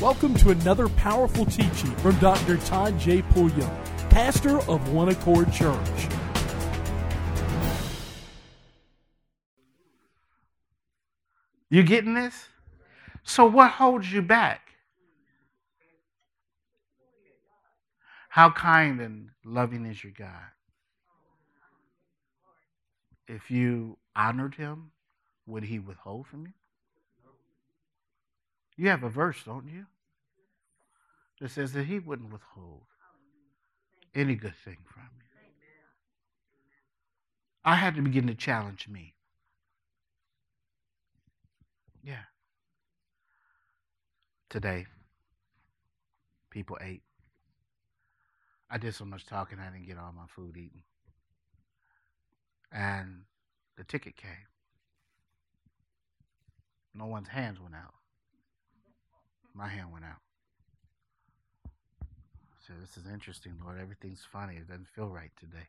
Welcome to another powerful teaching from Dr. Todd J. Pulliam, pastor of One Accord Church. You getting this? So, what holds you back? How kind and loving is your God? If you honored him, would he withhold from you? You have a verse, don't you? That says that he wouldn't withhold any good thing from you. I had to begin to challenge me. Yeah. Today, people ate. I did so much talking, I didn't get all my food eaten. And the ticket came. No one's hands went out. My hand went out. So this is interesting, Lord. Everything's funny. It doesn't feel right today.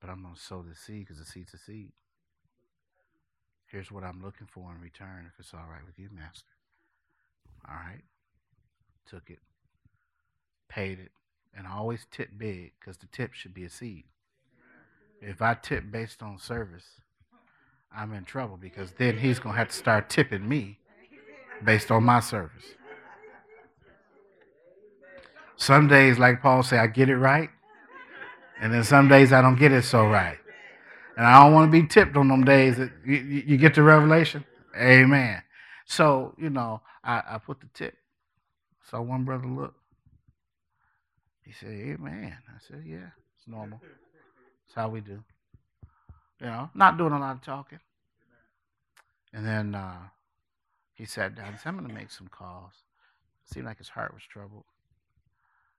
But I'm going to sow the seed because the seed's a seed. Here's what I'm looking for in return, if it's all right with you, Master. All right. Took it, paid it, and I always tip big because the tip should be a seed. If I tip based on service, I'm in trouble because then he's going to have to start tipping me based on my service. Some days, like Paul said, I get it right, and then some days I don't get it so right. And I don't want to be tipped on them days that you, you get the revelation. Amen. So, you know, I, I put the tip. So one brother looked. He said, Amen. I said, Yeah, it's normal. It's how we do. You know, not doing a lot of talking. And then uh, he sat down and said, I'm going to make some calls. It seemed like his heart was troubled.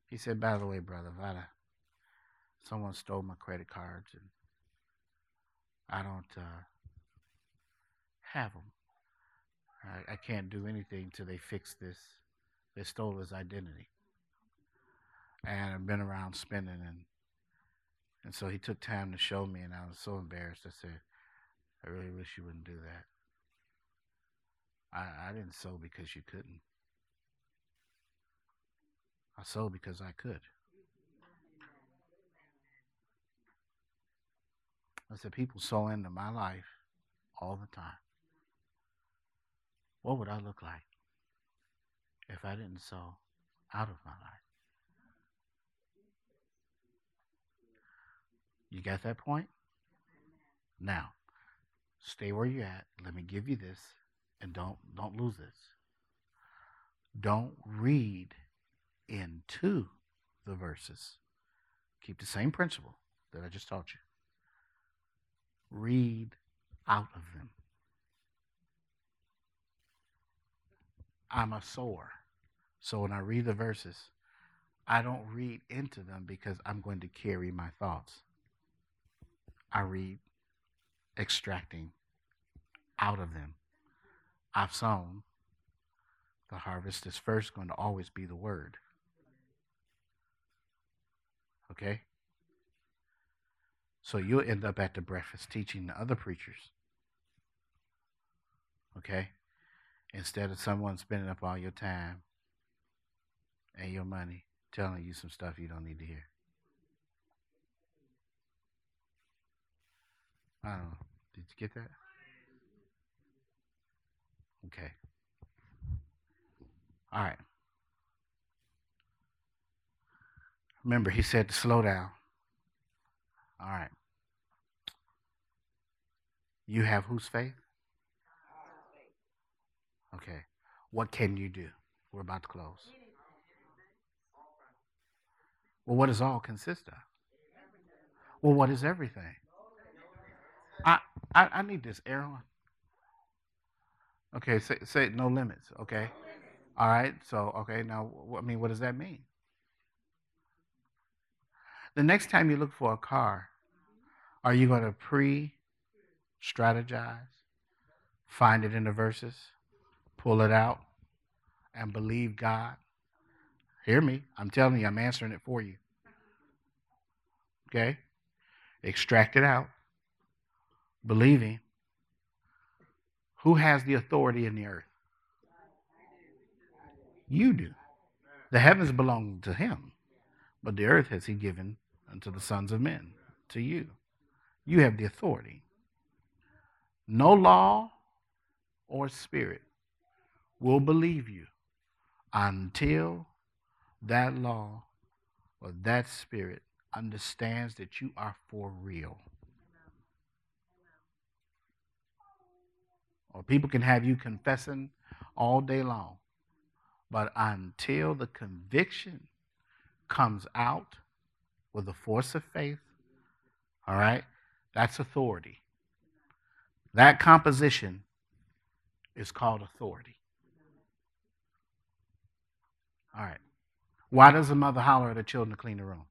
He said, By the way, brother, Vada, someone stole my credit cards and I don't uh, have them. I, I can't do anything till they fix this. They stole his identity. And I've been around spending and and so he took time to show me and I was so embarrassed. I said, I really wish you wouldn't do that. I, I didn't sow because you couldn't. I sold because I could. I said, people sow into my life all the time. What would I look like if I didn't sow out of my life? You got that point? Now, stay where you're at. Let me give you this and don't don't lose this. Don't read into the verses. Keep the same principle that I just taught you read out of them. I'm a sower. So when I read the verses, I don't read into them because I'm going to carry my thoughts. I read extracting out of them. I've sown. The harvest is first going to always be the word. Okay? So you'll end up at the breakfast teaching the other preachers. Okay? Instead of someone spending up all your time and your money telling you some stuff you don't need to hear. I don't know. Did you get that? Okay. All right. Remember, he said to slow down. All right. You have whose faith? Okay. What can you do? We're about to close. Well, what does all consist of? Well, what is everything? I I, I need this, Aaron. Okay, say, say no limits. Okay, all right. So okay, now I mean, what does that mean? The next time you look for a car, are you going to pre strategize, find it in the verses, pull it out, and believe God? Hear me. I'm telling you, I'm answering it for you. Okay? Extract it out, believing. Who has the authority in the earth? You do. The heavens belong to him, but the earth has he given unto the sons of men, to you. You have the authority. No law or spirit will believe you until that law or that spirit understands that you are for real. Or people can have you confessing all day long. But until the conviction comes out with the force of faith, all right, that's authority. That composition is called authority. All right. Why does a mother holler at her children to clean the room?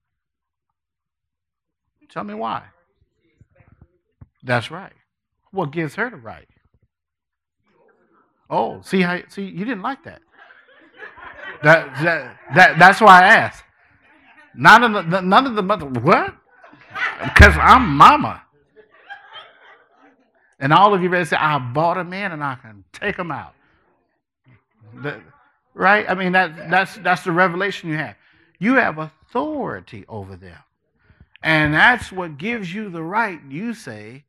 Tell me why. That's right. What gives her the right? Oh, see how see you didn't like that. That that, that that's why I asked. None of the none of the mother what? Because I'm mama. And all of you ready to say, I bought them in and I can take them out. The, right? I mean that that's that's the revelation you have. You have authority over them. And that's what gives you the right, you say,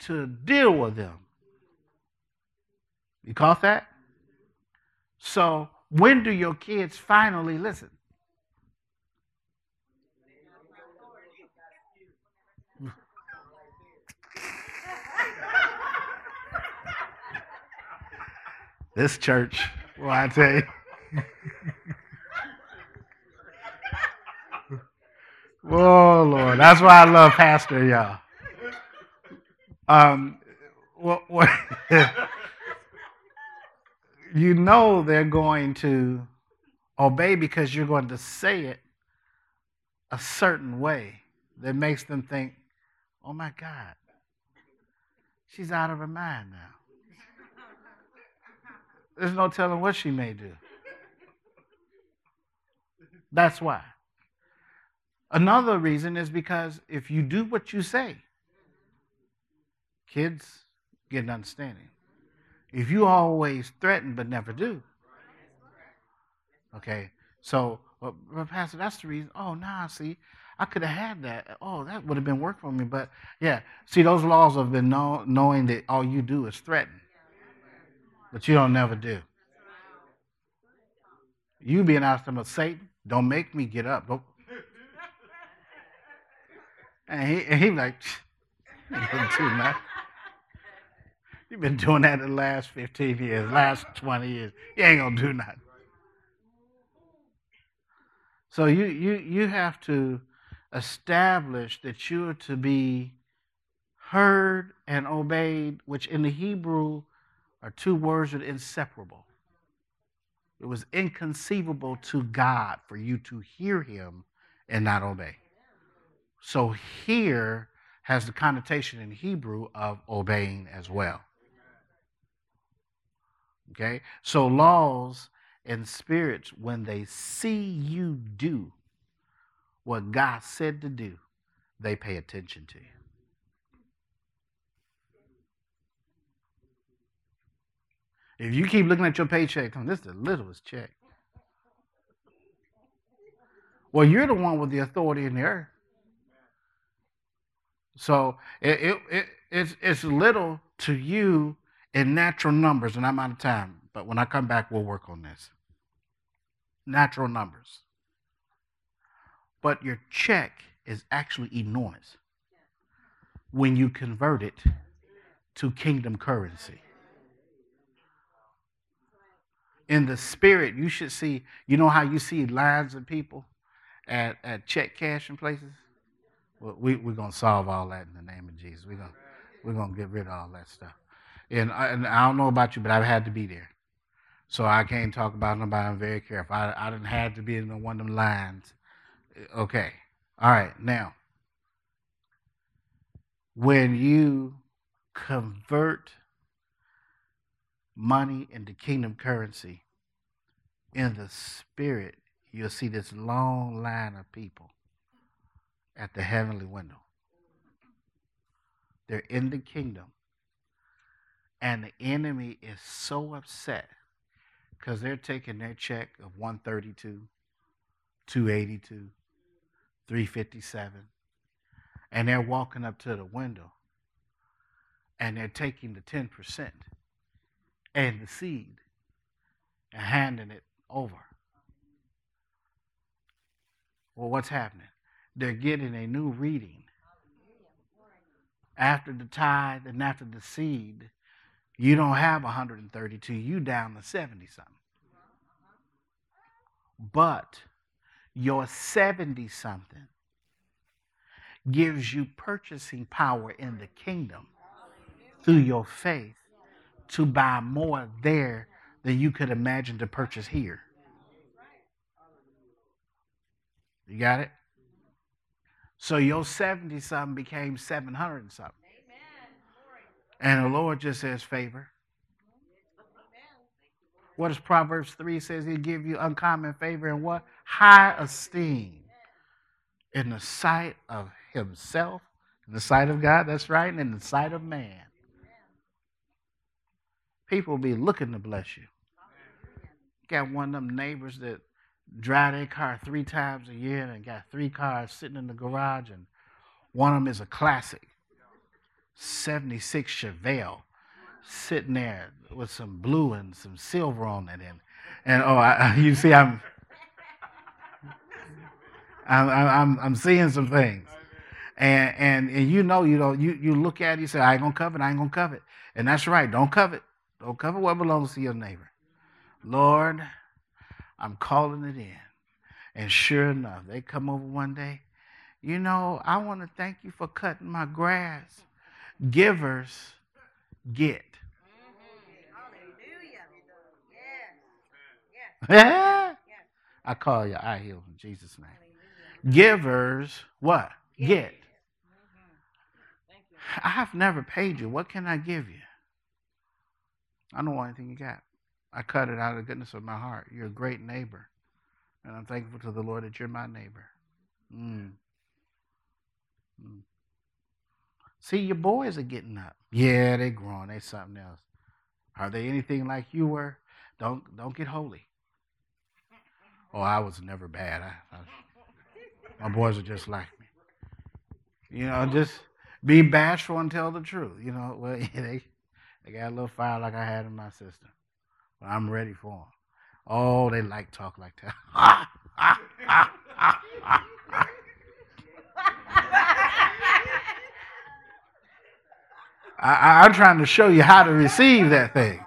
to deal with them. You caught that? So, when do your kids finally listen? this church, well, I tell you. oh, Lord. That's why I love Pastor, y'all. Um, well, well you know they're going to obey because you're going to say it a certain way that makes them think, oh my God, she's out of her mind now. There's no telling what she may do. That's why. Another reason is because if you do what you say, kids get an understanding. If you always threaten but never do. Okay, so, uh, well, Pastor, that's the reason. Oh, nah, see, I could have had that. Oh, that would have been work for me. But yeah, see, those laws have been know, knowing that all you do is threaten, but you don't never do. You being asked them of Satan, don't make me get up. Don't. And he, and he like, too much. You've been doing that the last 15 years, last 20 years. You ain't gonna do nothing. So you you you have to establish that you're to be heard and obeyed, which in the Hebrew are two words that are inseparable. It was inconceivable to God for you to hear him and not obey. So here has the connotation in Hebrew of obeying as well. Okay? So laws and spirits, when they see you do what God said to do, they pay attention to you. If you keep looking at your paycheck, this is the littlest check. Well, you're the one with the authority in the earth. So it, it, it, it's, it's little to you in natural numbers, and I'm out of time, but when I come back, we'll work on this. Natural numbers. But your check is actually enormous when you convert it to kingdom currency. In the spirit, you should see, you know how you see lines of people at, at check cashing places? Well, we, we're going to solve all that in the name of Jesus. We're going we're to get rid of all that stuff. And I, and I don't know about you, but I've had to be there. So I can't talk about nobody. I'm very careful. I, I didn't have to be in one of them lines. Uh, okay. All right. Now, when you convert money into kingdom currency in the spirit, you'll see this long line of people at the heavenly window. They're in the kingdom and the enemy is so upset because they're taking their check of 132, 282, 357, and they're walking up to the window and they're taking the 10% and the seed and handing it over. Well, what's happening? They're getting a new reading. After the tithe and after the seed, you don't have 132, you down to 70 something. But your 70 something gives you purchasing power in the kingdom through your faith to buy more there than you could imagine to purchase here. You got it? So your 70 something became 700 something. And the Lord just says favor. What does Proverbs 3 says? He'll give you uncommon favor and what? High esteem in the sight of himself, in the sight of God, that's right, and in the sight of man. People will be looking to bless you. Got one of them neighbors that drive their car three times a year and got three cars sitting in the garage, and one of them is a classic 76 Chevelle sitting there with some blue and some silver on it. And, and oh, I, you see, I'm, I'm, I'm, I'm seeing some things. And, and, and you know, you know, you, you look at it, you say, I ain't gonna covet, I ain't gonna covet. And that's right, don't covet. Don't covet what belongs to your neighbor. Lord, I'm calling it in. And sure enough, they come over one day. You know, I want to thank you for cutting my grass. Givers get. I call you I heal in Jesus' name. Givers, what? Get. I've never paid you. What can I give you? I don't want anything you got. I cut it out of the goodness of my heart. You're a great neighbor. And I'm thankful to the Lord that you're my neighbor. Mm. Mm. See, your boys are getting up. Yeah, they're growing. They something else. Are they anything like you were? Don't don't get holy. Oh, I was never bad. I, I, my boys are just like me. You know, just be bashful and tell the truth. You know, well, they they got a little fire like I had in my system, but I'm ready for them. Oh, they like talk like that. I, am trying to show you how to receive that thing.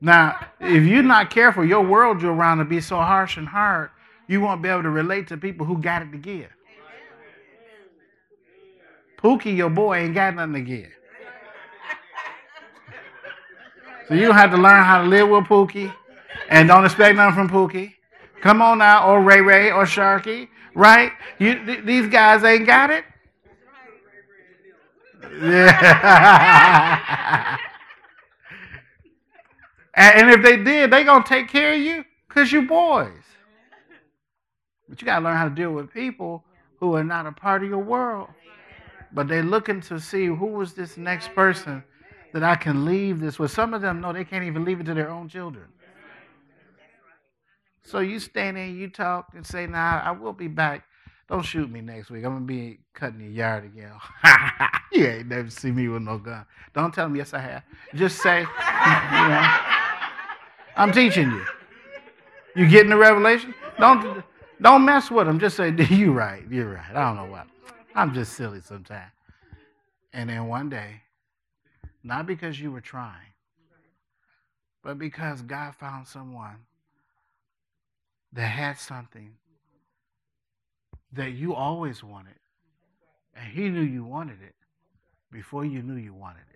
Now, if you're not careful, your world you're around to be so harsh and hard, you won't be able to relate to people who got it to give. Pookie, your boy, ain't got nothing to give. So you have to learn how to live with Pookie and don't expect nothing from Pookie. Come on now, or Ray Ray or Sharky, right? You, th- these guys ain't got it. Yeah. And if they did, they gonna take care of you because you boys. But you gotta learn how to deal with people who are not a part of your world. But they're looking to see who is this next person that I can leave this with. Some of them know they can't even leave it to their own children. So you stand there, you talk, and say, "Nah, I will be back. Don't shoot me next week. I'm gonna be cutting your yard again." you ain't never see me with no gun. Don't tell me yes I have. Just say, you know. I'm teaching you. You getting the revelation? Don't don't mess with them. Just say, you right, you're right. I don't know what. I'm just silly sometimes. And then one day, not because you were trying, but because God found someone that had something that you always wanted. And he knew you wanted it before you knew you wanted it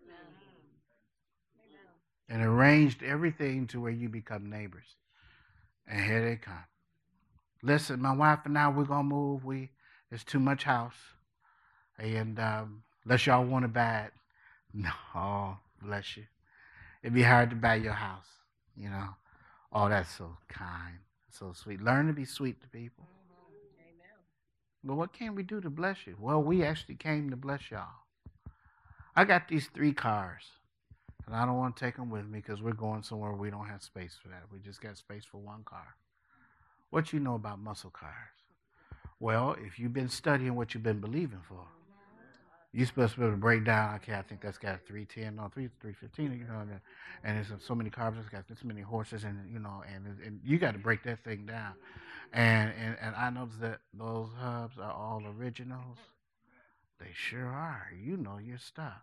and arranged everything to where you become neighbors. And here they come. Listen, my wife and I, we're gonna move. We it's too much house, and um, unless y'all want to buy it, no, bless you. It'd be hard to buy your house, you know. Oh, that's so kind, so sweet. Learn to be sweet to people. But what can we do to bless you? Well, we actually came to bless y'all. I got these three cars. And I don't want to take them with me because we're going somewhere we don't have space for that. We just got space for one car. What you know about muscle cars? Well, if you've been studying what you've been believing for, you're supposed to be able to break down. Okay, I think that's got 310, no, 3, 315, you know, what I mean? and there's so many carbs, it's got this many horses, and you know, and and you got to break that thing down. And and and I noticed that those hubs are all originals. They sure are. You know your stuff.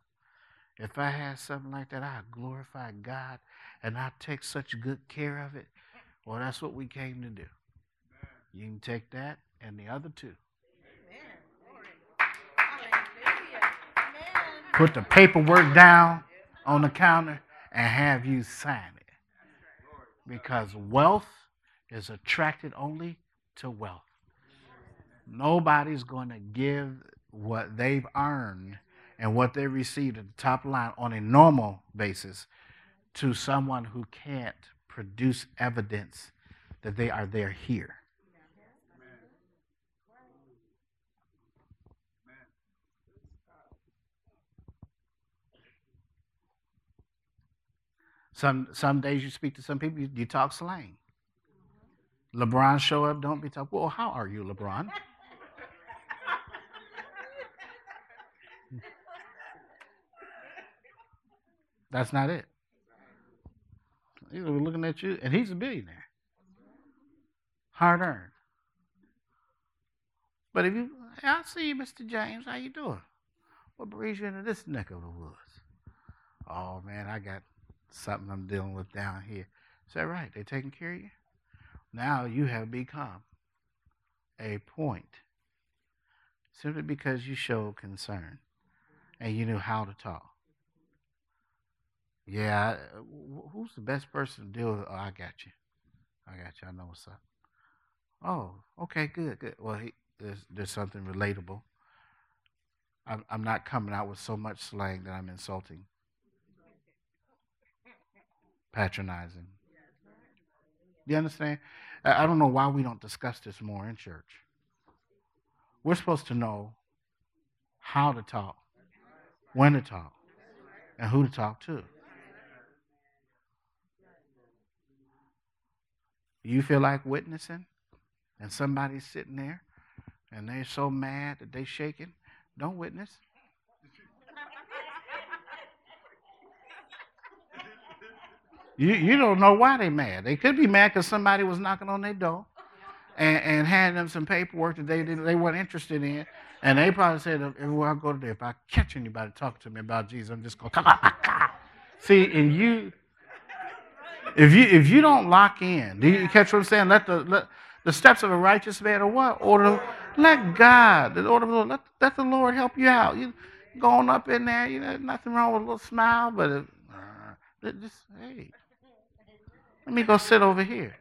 If I had something like that, I'd glorify God and I'd take such good care of it. Well, that's what we came to do. You can take that and the other two. Put the paperwork down on the counter and have you sign it. Because wealth is attracted only to wealth. Nobody's going to give what they've earned and what they received at the top line on a normal basis to someone who can't produce evidence that they are there here. Some some days you speak to some people, you, you talk slang. LeBron show up, don't be talking. Well, how are you, LeBron? That's not it. He's looking at you, and he's a billionaire, hard earned. But if you, hey, I see you, Mr. James. How you doing? What brings you into this neck of the woods? Oh man, I got something I'm dealing with down here. Is that right? They taking care of you? Now you have become a point simply because you showed concern and you knew how to talk. Yeah, who's the best person to deal with? Oh, I got you. I got you. I know what's up. Oh, okay, good, good. Well, he, there's there's something relatable. I'm I'm not coming out with so much slang that I'm insulting, patronizing. You understand? I don't know why we don't discuss this more in church. We're supposed to know how to talk, when to talk, and who to talk to. You feel like witnessing, and somebody's sitting there, and they're so mad that they're shaking, don't witness. You, you don't know why they're mad. They could be mad because somebody was knocking on their door and, and handing them some paperwork that they, didn't, they weren't interested in. And they probably said, everywhere I go today, if I catch anybody talking to me about Jesus, I'm just going come. See, and you, if you if you don't lock in, do you catch what I'm saying? Let the let the steps of a righteous man or what? Order let God, the order of the Lord, let, let the Lord help you out. You going up in there, you know, nothing wrong with a little smile, but it, uh, just hey, let me go sit over here.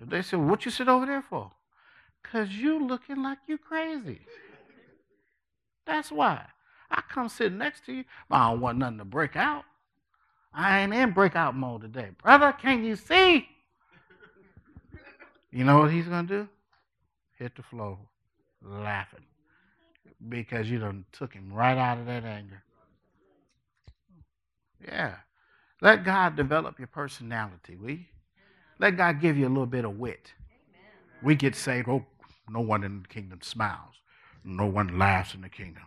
They said, What you sit over there for? Because you looking like you crazy. That's why. I come sit next to you, but I don't want nothing to break out. I ain't in breakout mode today. Brother, can you see? You know what he's going to do? Hit the floor laughing because you done took him right out of that anger. Yeah. Let God develop your personality, we. Let God give you a little bit of wit. We get saved, oh, no one in the kingdom smiles. No one laughs in the kingdom.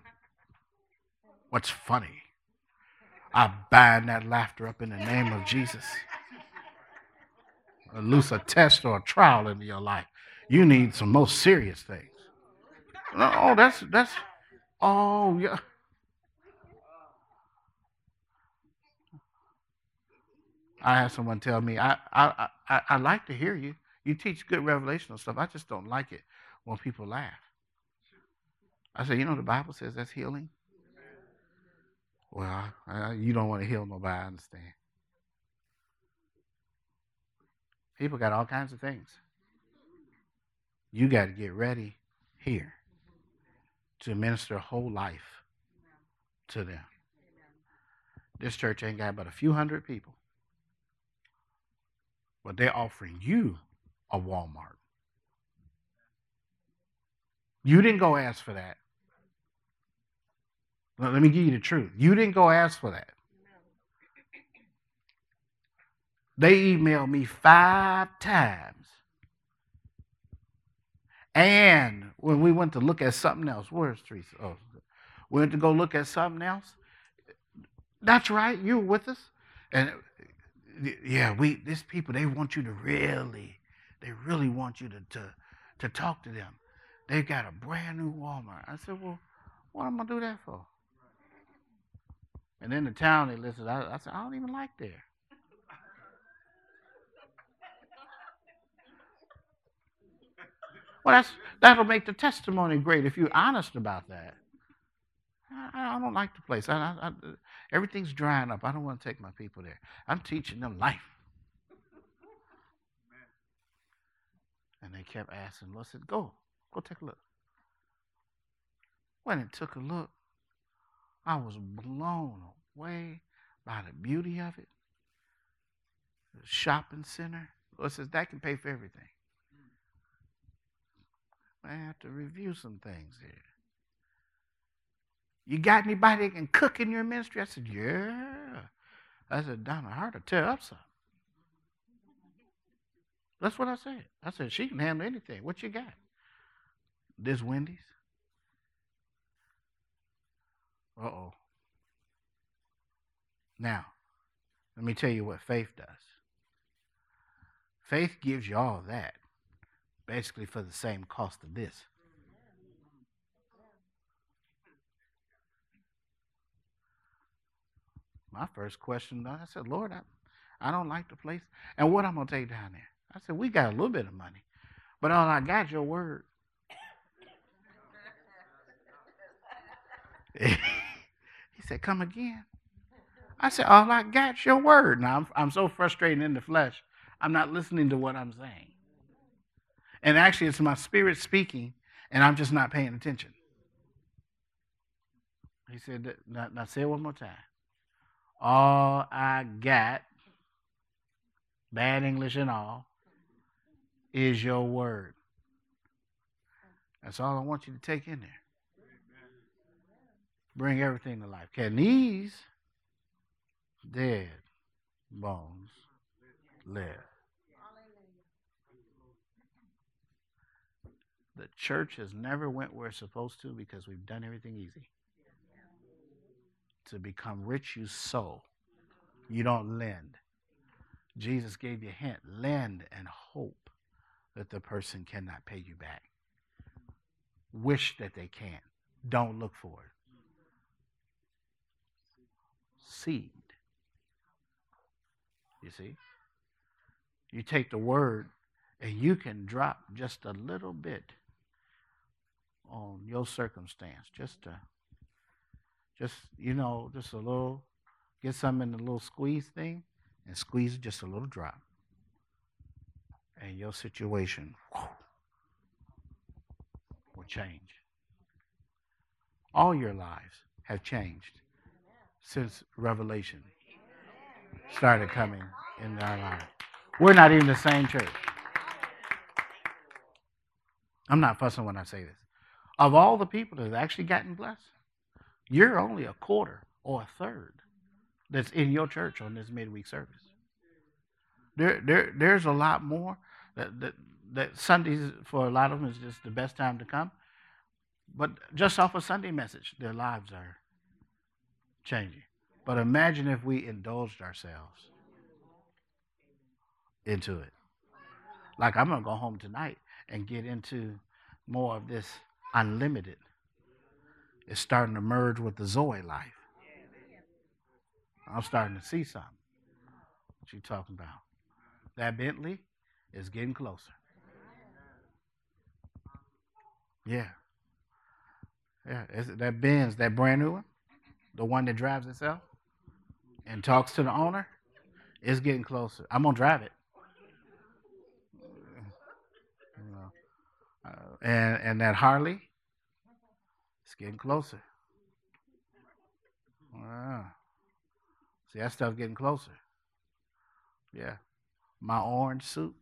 What's funny? I bind that laughter up in the name of Jesus. Loose a test or a trial into your life. You need some most serious things. Oh, that's that's oh yeah. I had someone tell me, I, I, I, I like to hear you. You teach good revelational stuff. I just don't like it when people laugh. I said, you know, the Bible says that's healing. Well, I, you don't want to heal nobody, I understand. People got all kinds of things. You got to get ready here to minister whole life to them. This church ain't got but a few hundred people. But they're offering you a Walmart. You didn't go ask for that. Let me give you the truth. You didn't go ask for that. They emailed me five times. And when we went to look at something else, where's Teresa? Oh, we went to go look at something else. That's right, you were with us. And yeah, we these people, they want you to really, they really want you to, to, to talk to them. They've got a brand new Walmart. I said, Well, what am I gonna do that for? And then the town they listed, I, I said, I don't even like there. Well, that's that'll make the testimony great if you're honest about that. I, I don't like the place. I, I, everything's drying up. I don't want to take my people there. I'm teaching them life. And they kept asking. I said, "Go, go take a look." When it took a look, I was blown away by the beauty of it. The shopping center. Lord says that can pay for everything. Mm. I have to review some things here. You got anybody that can cook in your ministry? I said, Yeah. I said, Donna, hard to tear up something. That's what I said. I said, She can handle anything. What you got? This Wendy's? Uh oh. Now, let me tell you what faith does. Faith gives you all that basically for the same cost of this. My first question, I said, Lord, I, I don't like the place. And what I'm going to take down there? I said, we got a little bit of money, but all I got your word. he said, come again. I said, all I got your word. Now, I'm, I'm so frustrated in the flesh, I'm not listening to what I'm saying. And actually, it's my spirit speaking, and I'm just not paying attention. He said, now, now say it one more time. All I got, bad English and all, is your word. That's all I want you to take in there. Bring everything to life. Can these dead bones live? The church has never went where it's supposed to because we've done everything easy. To become rich, you sow. You don't lend. Jesus gave you a hint lend and hope that the person cannot pay you back. Wish that they can't. Don't look for it. Seed. You see? You take the word and you can drop just a little bit on your circumstance. Just to, just you know, just a little, get some in the little squeeze thing, and squeeze just a little drop, and your situation whew, will change. All your lives have changed since Revelation started coming in our lives. We're not even the same church. I'm not fussing when I say this of all the people that have actually gotten blessed, you're only a quarter or a third that's in your church on this midweek service. There, there, there's a lot more that, that, that Sundays for a lot of them is just the best time to come. But just off a Sunday message, their lives are changing. But imagine if we indulged ourselves into it. Like I'm going to go home tonight and get into more of this unlimited is starting to merge with the Zoe life. I'm starting to see something. What you talking about? That Bentley is getting closer. Yeah. Yeah. That Benz, that brand new one? The one that drives itself and talks to the owner? It's getting closer. I'm going to drive it. Uh, and and that Harley, it's getting closer. Wow. See that stuff getting closer. Yeah. My orange suit.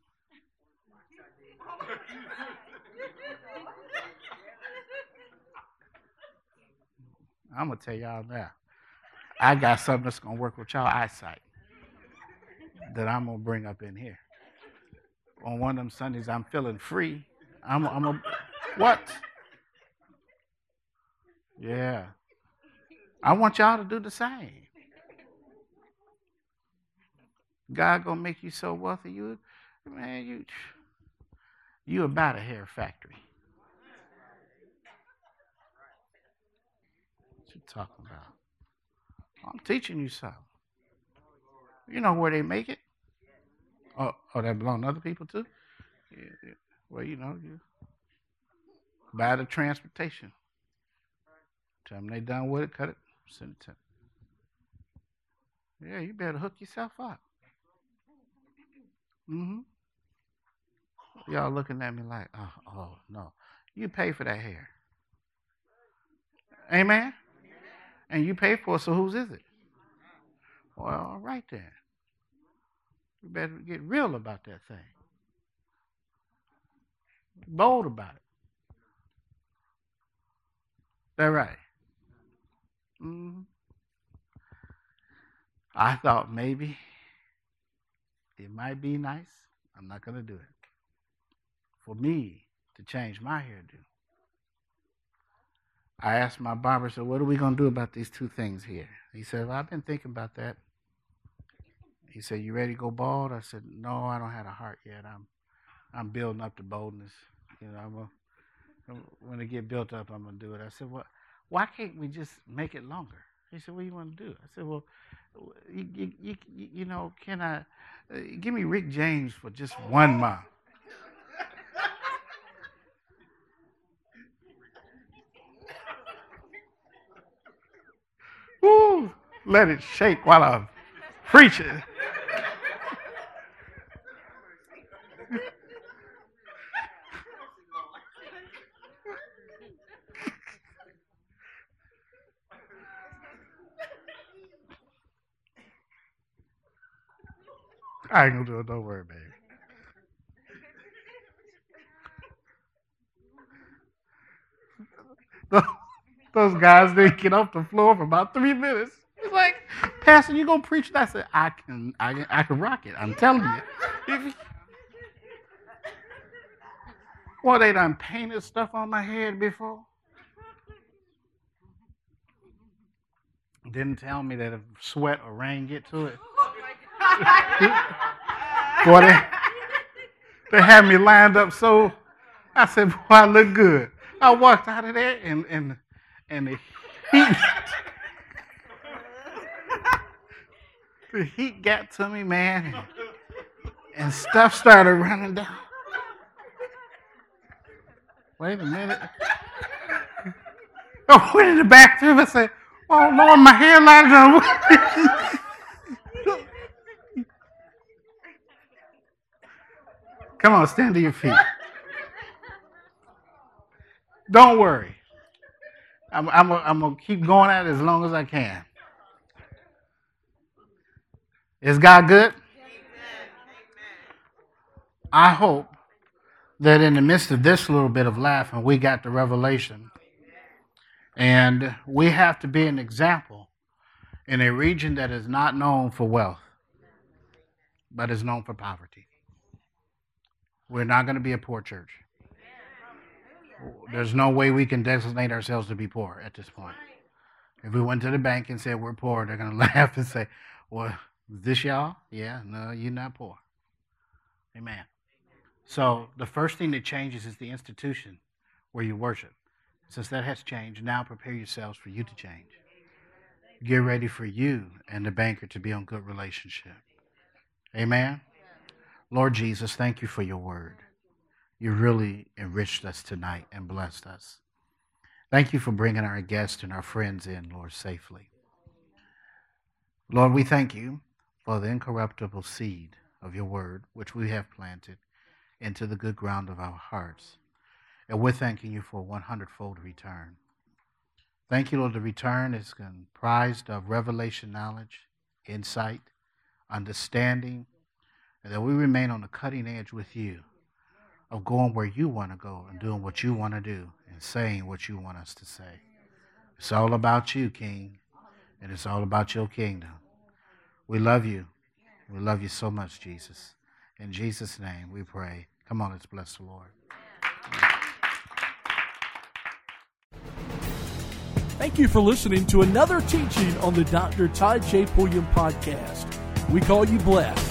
I'm to tell y'all now. I got something that's to work with y'all eyesight that I'm to bring up in here. On one of them Sundays, I'm feeling free. I'm, I'm a, what? Yeah. I want y'all to do the same. God gonna make you so wealthy, you man, you you about a hair factory. What you talking about? I'm teaching you something. You know where they make it? Oh, oh, that belong to other people too? Yeah, yeah. Well, you know, you buy the transportation. They done with it, cut it, send it to them. Yeah, you better hook yourself up. Mm-hmm. Y'all looking at me like, oh, oh no. You pay for that hair. Amen? And you pay for it, so whose is it? Well, right then. You better get real about that thing. Bold about it. That right. Mm-hmm. I thought maybe it might be nice. I'm not going to do it. For me to change my hairdo. I asked my barber, said, what are we going to do about these two things here? He said, well, I've been thinking about that. He said, you ready to go bald? I said, no, I don't have a heart yet. I'm, I'm building up the boldness. You know, I'm when it get built up, I'm going to do it. I said, well, why can't we just make it longer? He said, what do you want to do? I said, well, you, you, you, you know, can I, uh, give me Rick James for just one month. Woo, let it shake while I'm preaching. I ain't gonna do it. Don't worry, baby. Those guys didn't get off the floor for about three minutes. He's like, Pastor, you gonna preach? I said, I can, I can, I can rock it. I'm telling you. well, they done painted stuff on my head before. Didn't tell me that if sweat or rain get to it. Boy, they, they had me lined up so. I said, boy, I look good. I walked out of there and and and the heat the heat got to me, man, and, and stuff started running down. Wait a minute. I went in the bathroom and said, Oh Lord, my hairline done. Come on, stand to your feet. Don't worry. I'm, I'm, I'm going to keep going at it as long as I can. Is God good? I hope that in the midst of this little bit of laughing, we got the revelation. And we have to be an example in a region that is not known for wealth, but is known for poverty. We're not going to be a poor church. There's no way we can designate ourselves to be poor at this point. If we went to the bank and said we're poor, they're going to laugh and say, Well, is this y'all? Yeah, no, you're not poor. Amen. So the first thing that changes is the institution where you worship. Since that has changed, now prepare yourselves for you to change. Get ready for you and the banker to be on good relationship. Amen. Lord Jesus, thank you for your word. You really enriched us tonight and blessed us. Thank you for bringing our guests and our friends in, Lord, safely. Lord, we thank you for the incorruptible seed of your word, which we have planted into the good ground of our hearts. And we're thanking you for a 100 fold return. Thank you, Lord. The return is comprised of revelation knowledge, insight, understanding, and that we remain on the cutting edge with you of going where you want to go and doing what you want to do and saying what you want us to say. It's all about you, King, and it's all about your kingdom. We love you. We love you so much, Jesus. In Jesus' name we pray. Come on, let's bless the Lord. Thank you for listening to another teaching on the Dr. Todd J. Pulliam podcast. We call you blessed.